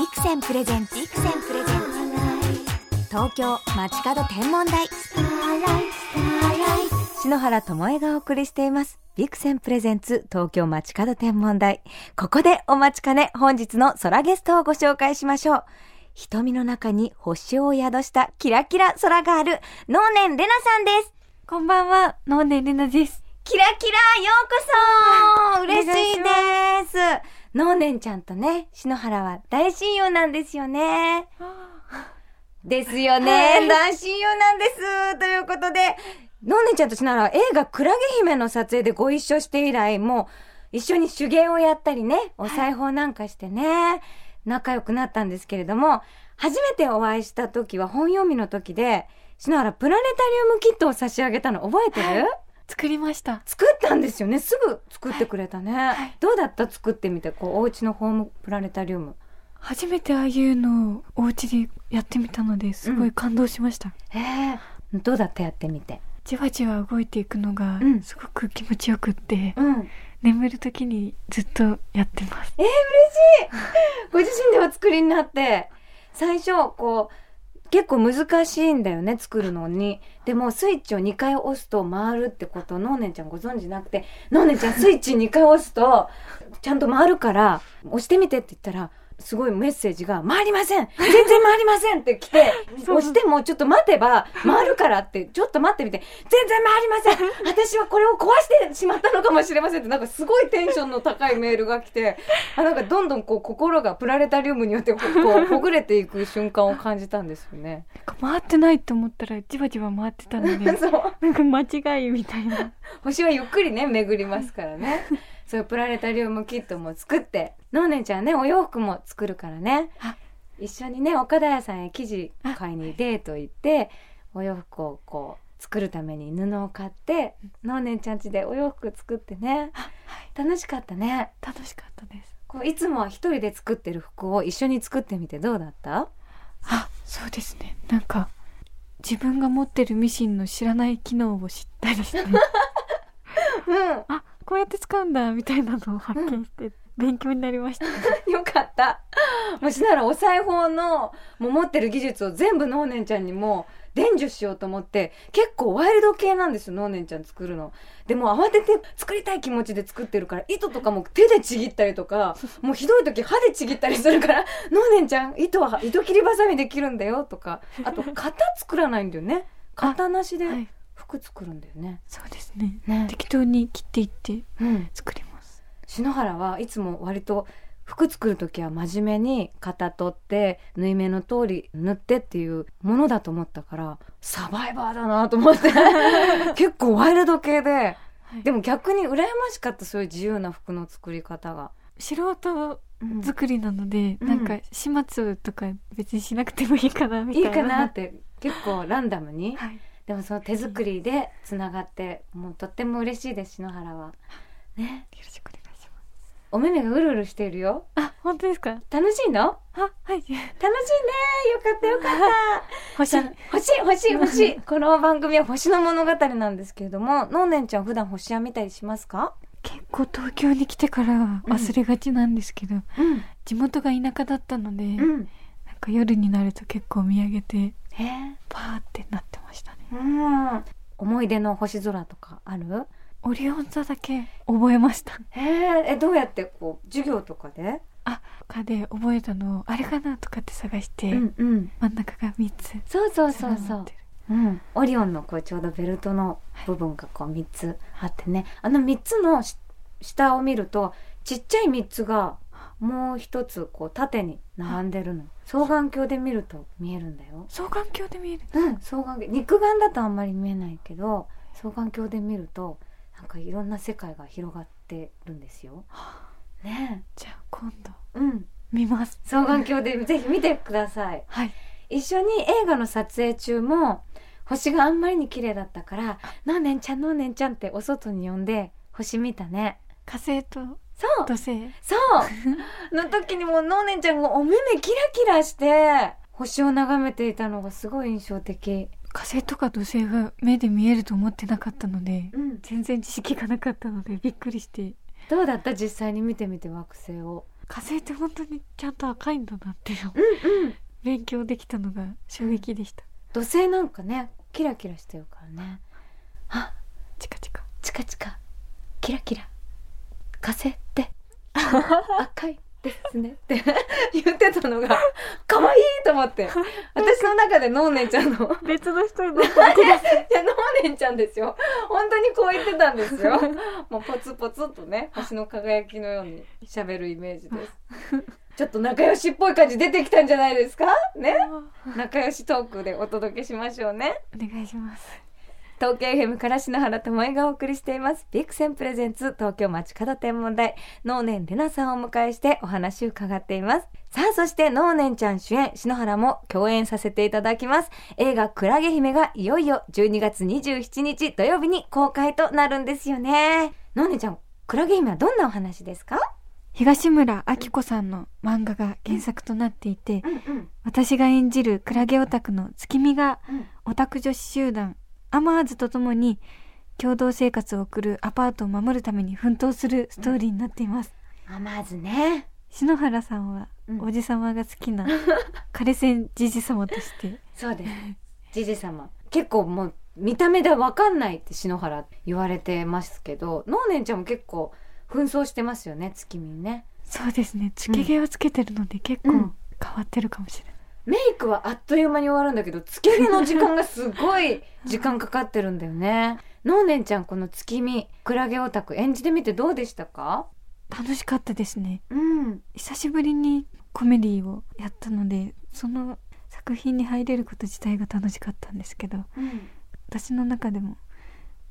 ビクセンプレゼンツビクセンプレゼンツ。東京街角天文台。篠原智恵がお送りしています。ビクセンプレゼンツ東京街角天文台。ここでお待ちかね本日の空ゲストをご紹介しましょう。瞳の中に星を宿したキラキラ空がある能年レナさんです。こんばんは、能年レナです。キラキラようこそ。嬉しいです能年ちゃんとね、篠原は大親友なんですよね。ですよね。大親友なんです。ということで、のんねちゃんとしなら映画クラゲ姫の撮影でご一緒して以来、もう一緒に手芸をやったりね、お裁縫なんかしてね、仲良くなったんですけれども、初めてお会いした時は本読みの時で、しならプラネタリウムキットを差し上げたの覚えてる、作りました。作ったんですよね。すぐ作ってくれたね。どうだった？作ってみて、こう、お家のホームプラネタリウム。初めてああいうのをお家でやってみたのですごい感動しました。へえ。どうだった？やってみて。じわじわ動いていくのがうんすごく気持ちよくって、うん。眠る時にずっとやってます。えー、嬉しいご自身でお作りになって、最初、こう、結構難しいんだよね、作るのに。でも、スイッチを2回押すと回るってことを、のーねんちゃんご存知なくて、のーねんちゃんスイッチ2回押すと、ちゃんと回るから、押してみてって言ったら、すごいメッセージが、回りません全然回りませんって来て、押してもちょっと待てば、回るからって、ちょっと待ってみて、全然回りません私はこれを壊してしまったのかもしれませんって、なんかすごいテンションの高いメールが来て、あなんかどんどんこう心がプラネタリウムによってこう ほぐれていく瞬間を感じたんですよね。回ってないと思ったらじわじわ回ってたので、そう。なんか間違いみたいな。星はゆっくりね、巡りますからね。そういうプラネタリウムキットも作って、のーねんちゃんね、お洋服も作るからねあ。一緒にね、岡田屋さんへ生地買いにデート行って、お洋服をこう、作るために布を買って、のーねんちゃん家でお洋服作ってね。はい、楽しかったね。楽しかったです。こういつもは一人で作ってる服を一緒に作ってみてどうだった？あ、そうですね。なんか自分が持ってるミシンの知らない機能を知ったりして、うん。あ、こうやって使うんだみたいなのを発見して勉強になりました。よかった。もしならお裁縫のもう持ってる技術を全部のーねんちゃんにも伝授しようと思って結構ワイルド系なんですよのーねんちゃん作るの。でも慌てて作りたい気持ちで作ってるから糸とかも手でちぎったりとかもうひどい時歯でちぎったりするからのーねんちゃん糸は糸切りばさみで切るんだよとかあと型作らないんだよね。型なしではい、服作るんだよね。そうですね。ね。適当に切っていってうん。作り。篠原はいつも割と服作る時は真面目に型取って縫い目の通り縫ってっていうものだと思ったからサバイバーだなと思って。結構ワイルド系で。はい。でも逆に羨ましかったそういう自由な服の作り方が。素人うん。作りなので、うん。なんか始末とか別にしなくてもいいかなみたいな。いいかなって結構ランダムに。はい。でもその手作りでつながってもうとっても嬉しいです篠原は。ね。よろしくお目目がうるうるしているよ。あ、本当ですか？楽しいの？あ、はい。楽しいね。よかったよかった。星。欲しい欲しい欲しいこの番組は星の物語なんですけれどものんねんちゃん普段星は見たりしますか？結構東京に来てから忘れがちなんですけど、うん。地元が田舎だったので、うん。なんか夜になると結構見上げてパーってなってましたね。うん。思い出の星空とかある？オリオン座だけ覚えました。へええどうやってこう授業とかで？あ他で覚えたのをあれかなとかって探して、うんうん。真ん中が3つ。そうそうそうそう。うん、オリオンのこうちょうどベルトの部分がこう3つあってね。あの3つのし下を見るとちっちゃい3つがもう一つこう縦に並んでるの。双眼鏡で見ると見えるんだよ。双眼鏡で見えるうん双眼鏡。肉眼だとあんまり見えないけど双眼鏡で見るとなんかいろんな世界が広がってるんですよ。ね。じゃあ今度えうん。見ます。双眼鏡で ぜひ見てください。はい。一緒に映画の撮影中も星があんまりに綺麗だったから「のんねんちゃんのんねんちゃん」ってお外に呼んで星見たね。火星とそう。土星。そう。の時にものんねんちゃんがお目目キラキラして星を眺めていたのがすごい印象的火星とか土星が目で見えると思ってなかったのでうん。全然知識がなかったのでびっくりして。どうだった？実際に見てみて惑星を。火星って本当にちゃんと赤いんだなっていううんうん。勉強できたのが衝撃でした。土星なんかねキラキラしてるからね。あチカチカ。チカチカ。キラキラ。火星って。赤いですね。って言ってたのが可愛いと思って。私の中でノーネンちゃんの。別の人になっいやノーネンちゃんですよ。本当にこう言ってたんですよ。もうポツポツとね星の輝きのように喋るイメージです。ちょっと仲良しっぽい感じ出てきたんじゃないですか？ね？仲良しトークでお届けしましょうね。お願いします東京 FM から篠原智恵がお送りしています。ビクセンプレゼンツ東京街角天文台、ノーネンレナさんをお迎えしてお話を伺っています。さあ、そしてノーネンちゃん主演、篠原も共演させていただきます。映画クラゲ姫がいよいよ12月27日土曜日に公開となるんですよね。ノーネンちゃん、クラゲ姫はどんなお話ですか？東村明子さんの漫画が原作となっていて、うんうん。私が演じるクラゲオタクの月見がうんオタク女子集団アマーズと共に共同生活を送るアパートを守るために奮闘するストーリーになっています、あ、まずね。篠原さんはうんおじさまが好きな枯線じじ様としてそうです。じじ様。結構もう見た目でわかんないって篠原言われてますけど、ノーネンちゃんも結構紛争してますよね、月見ね。そうですねつけ毛をつけてるので結構うん変わってるかもしれない、メイクはあっという間に終わるんだけど、つけ毛の時間がすごい時間かかってるんだよね。ノーネンちゃんこの月見、クラゲオタク演じてみてどうでしたか？楽しかったですねうん。久しぶりにコメディをやったのでその作品に入れること自体が楽しかったんですけどうん。私の中でも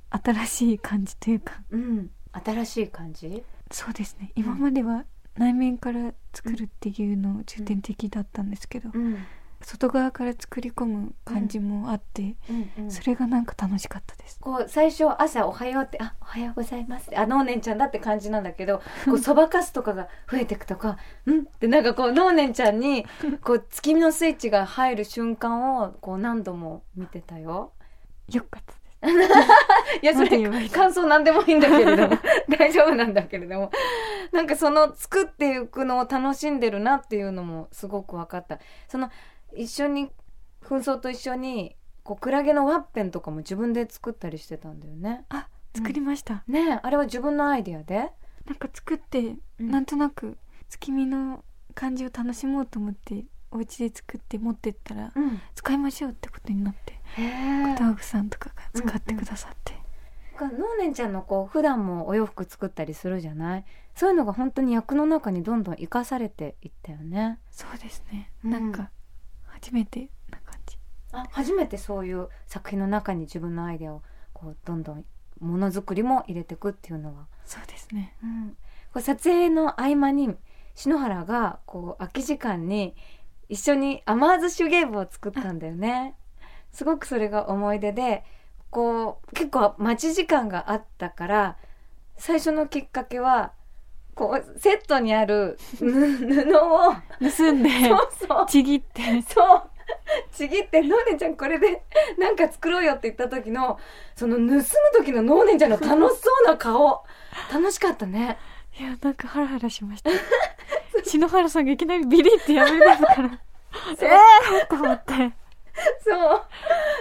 新しい感じというかうん。新しい感じ？そうですね今までは内面から作るっていうのを重点的だったんですけど、うん。外側から作り込む感じもあって、うん、うん。それがなんか楽しかったです。こう最初朝おはようってあおはようございますあノーネンちゃんだって感じなんだけど こうそばかすとかが増えていくとかうん？ってなんかこうノーネンちゃんに こう月見のスイッチが入る瞬間をこう何度も見てたよ。よかったいやそれ感想なんでもいいんだけれども。大丈夫なんだけれども。なんかその作っていくのを楽しんでるなっていうのもすごく分かった。その一緒に紛争と一緒にこうクラゲのワッペンとかも自分で作ったりしてたんだよね。あ作りました、ねえあれは自分のアイディアで？なんか作って、うん。なんとなく月見の感じを楽しもうと思ってお家で作って持ってったらうん。使いましょうってことになって小具さんとかが使ってくださって、ノーネンちゃんのこう普段もお洋服作ったりするじゃない？そういうのが本当に役の中にどんどん生かされていったよね。そうですね、うん。なんか初めてな感じ。あ初めてそういう作品の中に自分のアイデアをこうどんどんものづくりも入れていくっていうのは、そうですね。うん、こう撮影の合間に篠原がこう空き時間に一緒にアマーズ手芸部を作ったんだよね。すごくそれが思い出でこう結構待ち時間があったから最初のきっかけはこうセットにあるぬ 布を盗んでそうそう。ちぎって。そう。ちぎって「ノーネンちゃんこれでなんか作ろうよ」って言った時のその盗む時のノーネンちゃんの楽しそうな顔。楽しかったね。いやなんかハラハラしました 篠原さんがいきなりビリってやめるから。そうえーと思って。そう。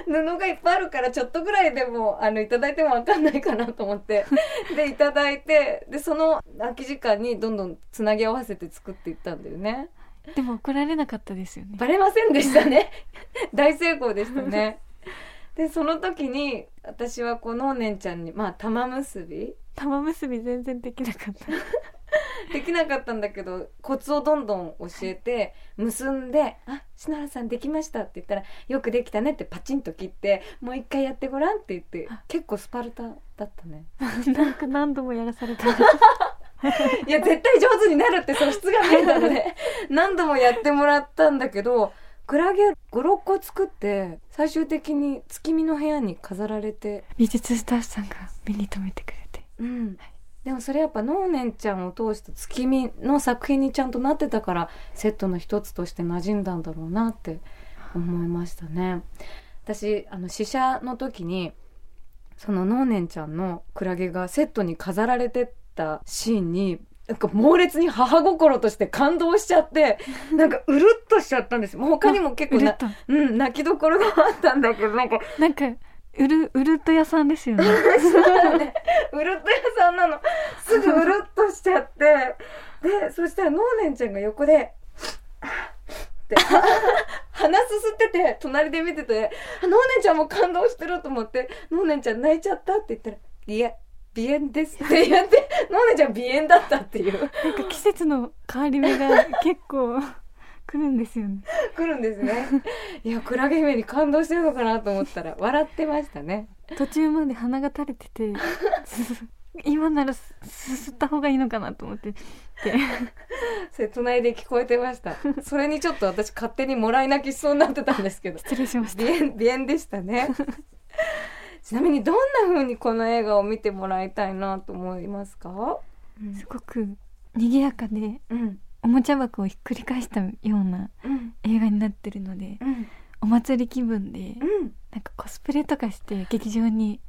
布がいっぱいあるからちょっとぐらいでもあのいただいてもわかんないかなと思って。でいただいてでその空き時間にどんどんつなぎ合わせて作っていったんだよね。でも怒られなかったですよね。バレませんでしたね。大成功でしたね。でその時に私はこうノーネンちゃんにまあ玉結び。玉結び全然できなかった できなかったんだけどコツをどんどん教えて結んで「あ篠原さんできました」って言ったら「よくできたね」ってパチンと切って「もう一回やってごらん」って言ってあ。結構スパルタだったね。なんか何度もやらされた いや絶対上手になるって素質が見えたので何度もやってもらったんだけどクラゲ56個作って最終的に月見の部屋に飾られて。美術スタッフさんが目に留めてくれて。うん、でもそれやっぱノーネンちゃんを通して月見の作品にちゃんとなってたからセットの一つとして馴染んだんだろうなって思いましたね私あの試写の時にそのノーネンちゃんのクラゲがセットに飾られてったシーンになんか猛烈に母心として感動しちゃって、なんかうるっとしちゃったんですよ。もう他にも結構な、ううん、泣きどころがあったんだけど、なんか、なんかうるうるっと屋さんですよね。うるっと屋さんなの。すぐうるっとしちゃって、で、そしたらノーネンちゃんが横で、って、鼻すすってて、隣で見てて、あノーネンちゃんも感動してると思って、ノーネンちゃん泣いちゃったって言ったら、いえ、鼻炎ですって。言って、ノーネンちゃん鼻炎だったっていう。なんか季節の変わり目が結構来るんですよね来るんですね。いや、クラゲ姫に感動してるのかなと思ったら、笑ってましたね。途中まで鼻が垂れててす 今ならすすすった方がいいのかなと思ってでそれ隣で聞こえてました。それにちょっと私勝手にもらい泣きしそうになってたんですけど。失礼しました鼻炎、でしたね。ちなみにどんな風にこの映画を見てもらいたいなと思いますか？すごく賑やかでうん。おもちゃ箱をひっくり返したようなうん。映画になってるのでうん。お祭り気分でうん。なんかコスプレとかして劇場に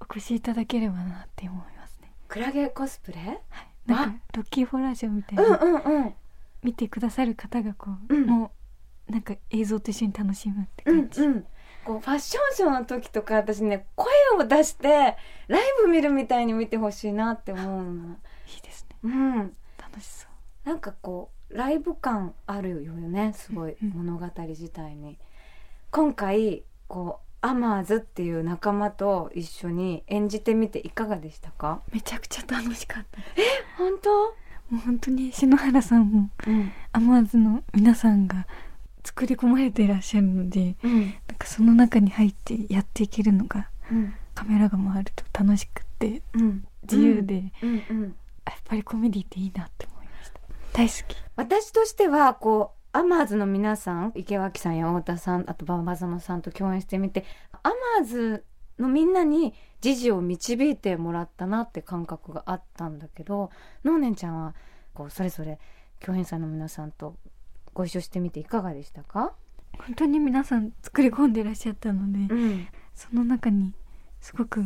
お越しいただければなって思いますねクラゲコスプレ？はいなんかロッキーホラーショーみたいうんなうんうん。見てくださる方がこう、うんもうなんか映像と一緒に楽しむってうん感じ、うん。こうファッションショーの時とか私ね、声を出してライブ見るみたいに見てほしいなって思うの。いいですねうん。楽しそうなんかこうライブ感あるよねすごいうん物語自体に。今回こうアマーズっていう仲間と一緒に演じてみていかがでしたか？めちゃくちゃ楽しかった。本当？もう本当に篠原さんもうん。アマーズの皆さんが作り込まれていらっしゃるのでうん。なんかその中に入ってやっていけるのがうん。カメラが回ると楽しくってうん。自由で、うんうん。やっぱりコメディっていいなって大好き。私としてはこうアマーズの皆さん池脇さんや太田さんあと馬場園さんと共演してみてアマーズのみんなに時事を導いてもらったなって感覚があったんだけどのーねんちゃんはこうそれぞれ共演者の皆さんとご一緒してみていかがでしたか、本当に皆さん作り込んでいらっしゃったので、ん。その中にすごく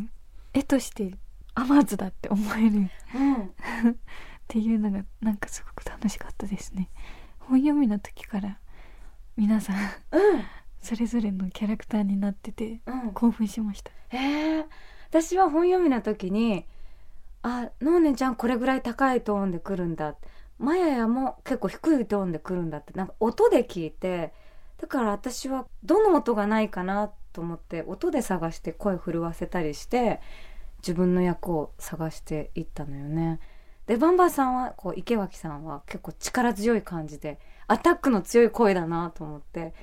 絵としてアマーズだって思えるっていうのがなんかすごく楽しかったですね。本読みの時から皆さんうん。それぞれのキャラクターになっててうん。興奮しました。へえ私は本読みの時にあのーねんちゃんこれぐらい高いトーンで来るんだ。マヤヤも結構低いトーンで来るんだってなんか音で聞いてだから私はどの音がないかなと思って音で探して声震わせたりして自分の役を探していったのよねでバンバンさんはこう池脇さんは結構力強い感じでアタックの強い声だなと思って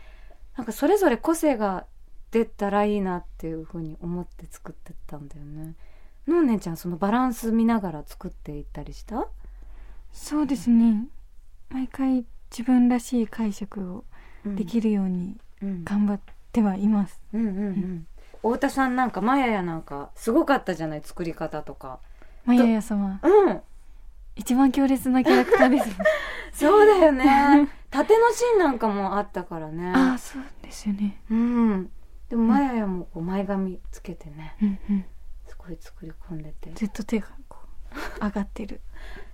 なんかそれぞれ個性が出たらいいなっていうふうに思って作ってったんだよね。のんねんちゃんそのバランス見ながら作っていったりした？そうですね。毎回自分らしい解釈をできるようにうん。頑張ってはいます、うんうんうん。太田さんなんかマヤヤなんかすごかったじゃない作り方とか。マヤヤ様。うん一番強烈なキャラクターです そうだよね。縦のシーンなんかもあったからね。ああそうですよね。うん。でもマヤヤもこう前髪つけてね。うんうん。すごい作り込んでて。ずっと手がこう 上がってる。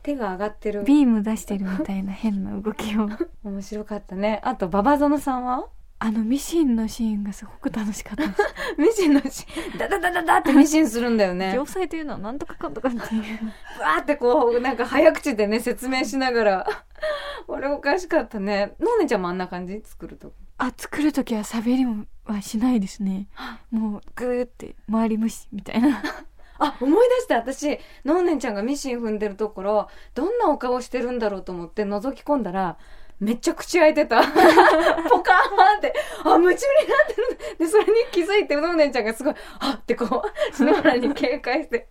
手が上がってる。ビーム出してるみたいな変な動きを。面白かったね。あと馬場園さんは？あのミシンのシーンがすごく楽しかった ミシンのしダダダダダってミシンするんだよね城西というのはなんとかかんとかっていうわーってこう、なんか早口でね、説明しながら。俺おかしかったね。のーねちゃんもあんな感じ？作ると。あ作る時は喋りもはしないですねもうグーって周り無視みたいな あ、思い出した。私、のーねんちゃんがミシン踏んでるところ、どんなお顔してるんだろうと思って覗き込んだら、めっちゃ口開いてた。ポカーンって、あ、夢中になってる。で、それに気づいて、のーねんちゃんがすごい、あってこう、篠原に警戒して、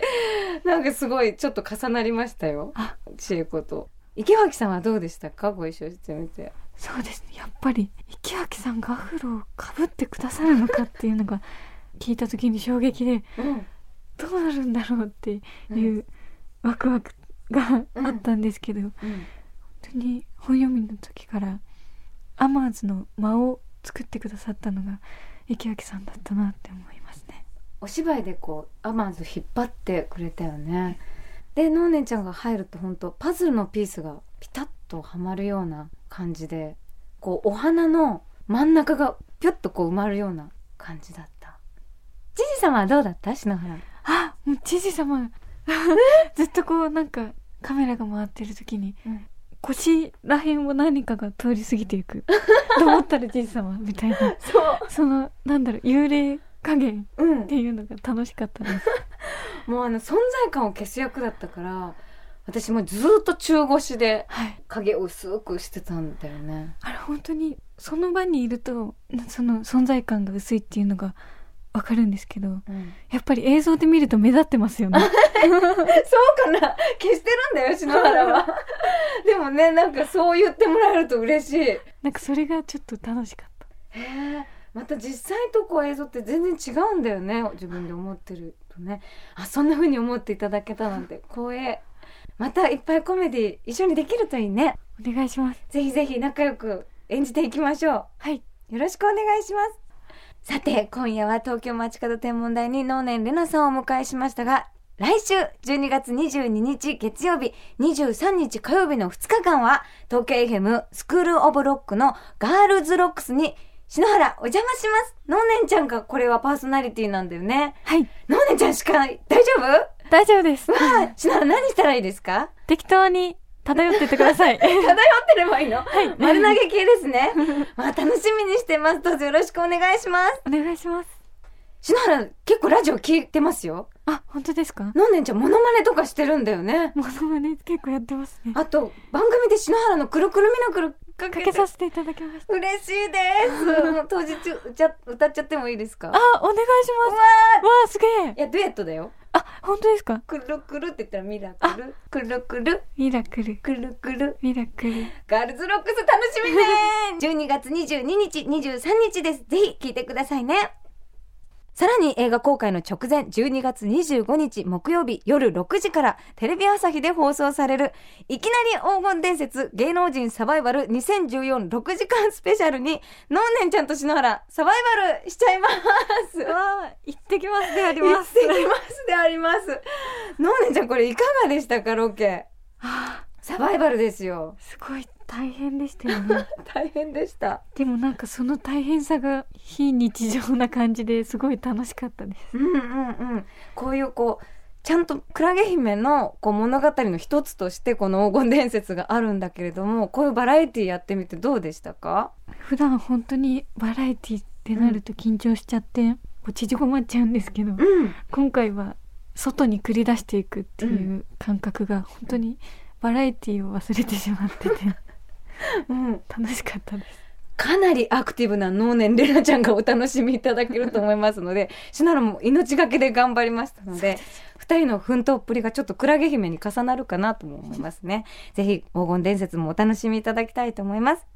なんかすごい、ちょっと重なりましたよ。あ千恵子と。池脇さんはどうでしたか？ご一緒してみて。そうですねやっぱり池脇さんがアフロをかぶってくださるのかっていうのが聞いた時に衝撃でうん。どうなるんだろうっていうワクワクがあったんですけど、本うん。当に本読みの時からアマーズの間を作ってくださったのが池脇さんだったなって思いますね。お芝居でこうアマーズ引っ張ってくれたよね。でのーねんちゃんが入ると本当パズルのピースがピタッとはまるような感じでこうお花の真ん中がピュッとこう埋まるような感じだった。じじ様はどうだった？篠原。あもう知事様。ずっとこうなんかカメラが回ってる時に、うん腰らへんを何かが通り過ぎていく。と思ったらじい様みたいな。そう。そのなんだろう幽霊加減うん。っていうのが楽しかったです。もうあの存在感を消す役だったから私もずーっと中腰ではい。影を薄くしてたんだよね。あれ本当にその場にいるとその存在感が薄いっていうのがわかるんですけどうん。やっぱり映像で見ると目立ってますよね。そうかな。消してるんだよ篠原は。でもねなんかそう言ってもらえると嬉しい。へなんかそれがちょっと楽しかった。えまた実際とこう映像って全然違うんだよね自分で思ってるとね。あそんな風に思っていただけたなんて。光栄。またいっぱいコメディ一緒にできるといいね。お願いします。ぜひぜひ仲良く演じていきましょう。はい。よろしくお願いします。さて、今夜は東京街角天文台に能年レナさんをお迎えしましたが、来週12月22日月曜日、23日火曜日の2日間は、東京 FM スクールオブロックのガールズロックスに、篠原お邪魔します。能年ちゃんがこれはパーソナリティなんだよね。はい能年ちゃんしかない。大丈夫？大丈夫ですわあ、篠原何したらいいですか？適当に漂ってってください 漂ってればいいの？はい。丸投げ系ですね。まあ楽しみにしてます。どうぞよろしくお願いします。お願いします篠原結構ラジオ聞いてますよ。あ本当ですか？のんねんちゃんモノマネとかしてるんだよね。モノマネ結構やってますねあと番組で篠原のくるくるミラクルかけさせていただきました嬉しいです。もう当日歌っ歌っちゃってもいいですか？あお願いしますわあすげえいやデュエットだよ。あ本当ですか？くるくるって言ったらミラクル。くるくるミラクルくるくる。ミラクルガールズロックス楽しみね。12月22日、23日です。ぜひ聞いてくださいね。さらに映画公開の直前12月25日木曜日夜6時からテレビ朝日で放送されるいきなり黄金伝説芸能人サバイバル20146時間スペシャルにのんねんちゃんと篠原サバイバルしちゃいます。わあ行ってきますであり行ますってきますであります。のんねんちゃんこれいかがでしたかロケ？あサバイバルですよ。すごい大変でしたよね 大変でした。でもなんかその大変さが非日常な感じですごい楽しかったですうんうんうん。こういうこう、ちゃんとクラゲ姫のこう物語の一つとしてこの黄金伝説があるんだけれども、こういうバラエティやってみてどうでしたか？普段本当にバラエティってなると緊張しちゃって、こう縮こまっちゃうんですけど、うん。今回は外に繰り出していくっていう感覚が本当にバラエティを忘れてしまってて うん。楽しかったですかなりアクティブな能年レナちゃんがお楽しみいただけると思いますので、シナラも命がけで頑張りましたので、二人の奮闘っぷりがちょっとクラゲ姫に重なるかなとも思いますね。ぜひ黄金伝説もお楽しみいただきたいと思います。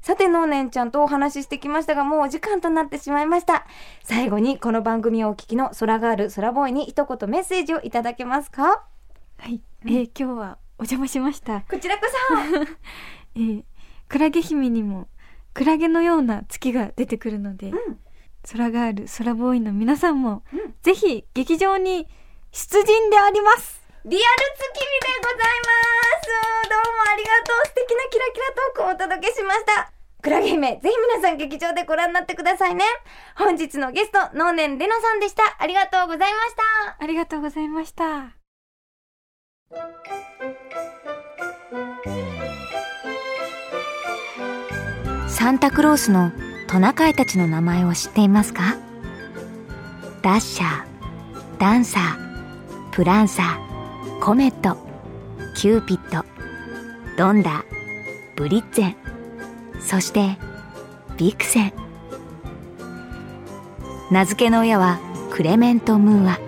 さて、のーねんちゃんとお話ししてきましたが、もうお時間となってしまいました。最後に、この番組をお聞きの空ガール、空ボーイに一言メッセージをいただけますか？はい、えー今日はお邪魔しましたこちらこ えークラゲ姫にもクラゲのような月が出てくるので、そ。うん。空ガール空ボーイの皆さんも、うんぜひ劇場に出陣でありますリアル月見でございますどうもありがとう素敵なキラキラトークをお届けしましたクラゲ姫、ぜひ皆さん劇場でご覧になってくださいね。本日のゲスト、能年レナさんでした。ありがとうございました。ありがとうございましたサンタクロースのトナカイたちの名前を知っていますか？ダッシャー、ダンサー、プランサー、コメット、キューピッド、ドンダ、ブリッツェン、そしてビクセン。名付けの親はクレメント・ムーア。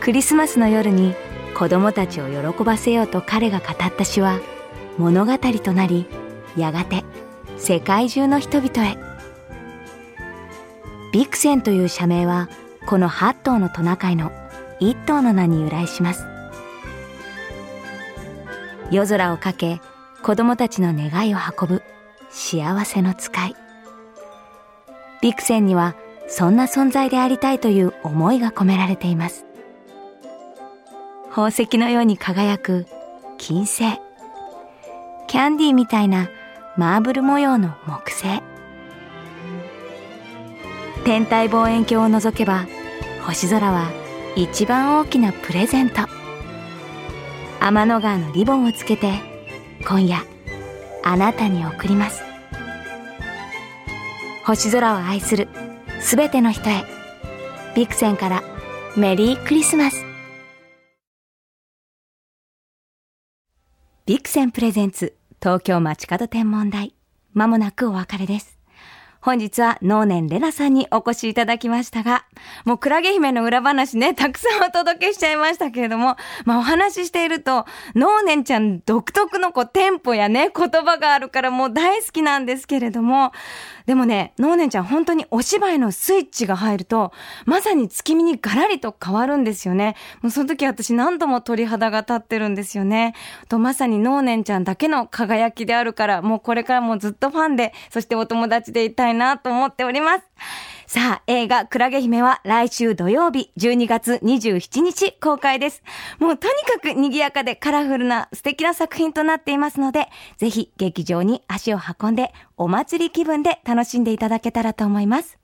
クリスマスの夜に子供たちを喜ばせようと彼が語った詩は物語となりやがて世界中の人々へ。ビクセンという社名はこの8頭のトナカイの1頭の名に由来します。夜空をかけ子供たちの願いを運ぶ幸せの使い。ビクセンにはそんな存在でありたいという思いが込められています。宝石のように輝く金星。キャンディーみたいなマーブル模様の木星。天体望遠鏡を覗けば星空は一番大きなプレゼント。天の川のリボンをつけて今夜あなたに送ります星空を愛するすべての人へビクセンからメリークリスマスビクセンプレゼンツ東京街角天文台まもなくお別れです。本日は能年レナさんにお越しいただきましたが、もうクラゲ姫の裏話ね、たくさんお届けしちゃいましたけれども、まあお話ししていると、能年ちゃん独特のこうテンポやね、言葉があるからもう大好きなんですけれども、でもね、能年ちゃん本当にお芝居のスイッチが入ると、まさに月見にガラリと変わるんですよね。もうその時私何度も鳥肌が立ってるんですよね。と、まさに能年ちゃんだけの輝きであるから、もうこれからもずっとファンで、そしてお友達でいたいなと思っております。さあ、映画、クラゲ姫は来週土曜日、12月27日公開です。もうとにかく賑やかでカラフルな素敵な作品となっていますので、ぜひ劇場に足を運んで、お祭り気分で楽しんでいただけたらと思います。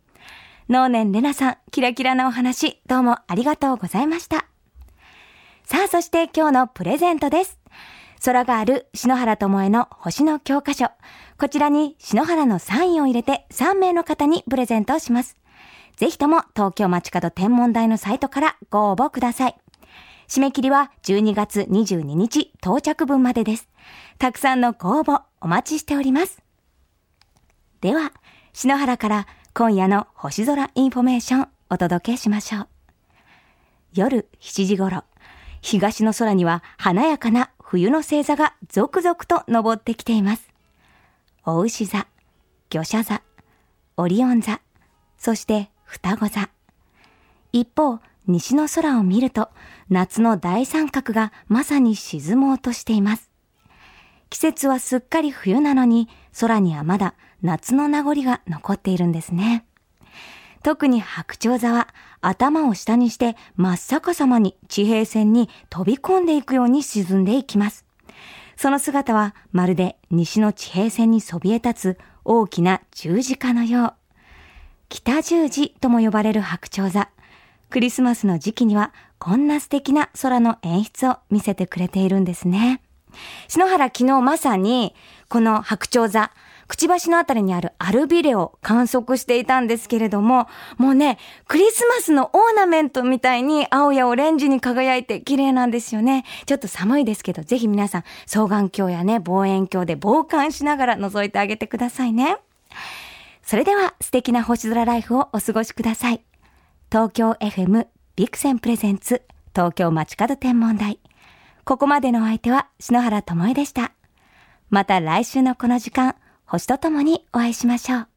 能年レナさん、キラキラなお話、どうもありがとうございました。さあ、そして今日のプレゼントです。宙ガール篠原ともえの星の教科書。こちらに篠原のサインを入れて3名の方にプレゼントをします。ぜひとも東京街角天文台のサイトからご応募ください。締め切りは12月22日到着分までです。たくさんのご応募お待ちしております。では、篠原から今夜の星空インフォメーションお届けしましょう。夜7時頃、東の空には華やかな冬の星座が続々と昇ってきています。お牛座、魚車座、オリオン座、そして双子座。一方、西の空を見ると、夏の大三角がまさに沈もうとしています。季節はすっかり冬なのに、空にはまだ夏の名残が残っているんですね。特に白鳥座は頭を下にして真っ逆さまに地平線に飛び込んでいくように沈んでいきます。その姿はまるで西の地平線にそびえ立つ大きな十字架のよう。北十字とも呼ばれる白鳥座。クリスマスの時期にはこんな素敵な空の演出を見せてくれているんですね。篠原昨日まさにこの白鳥座、くちばしのあたりにあるアルビレを観測していたんですけれども、もうね、クリスマスのオーナメントみたいに青やオレンジに輝いて綺麗なんですよね。ちょっと寒いですけど、ぜひ皆さん、双眼鏡やね、望遠鏡で傍観しながら覗いてあげてくださいね。それでは素敵な星空ライフをお過ごしください。東京 FM ビクセンプレゼンツ東京街角天文台。ここまでのお相手は篠原智恵でした。また来週のこの時間、星とともにお会いしましょう。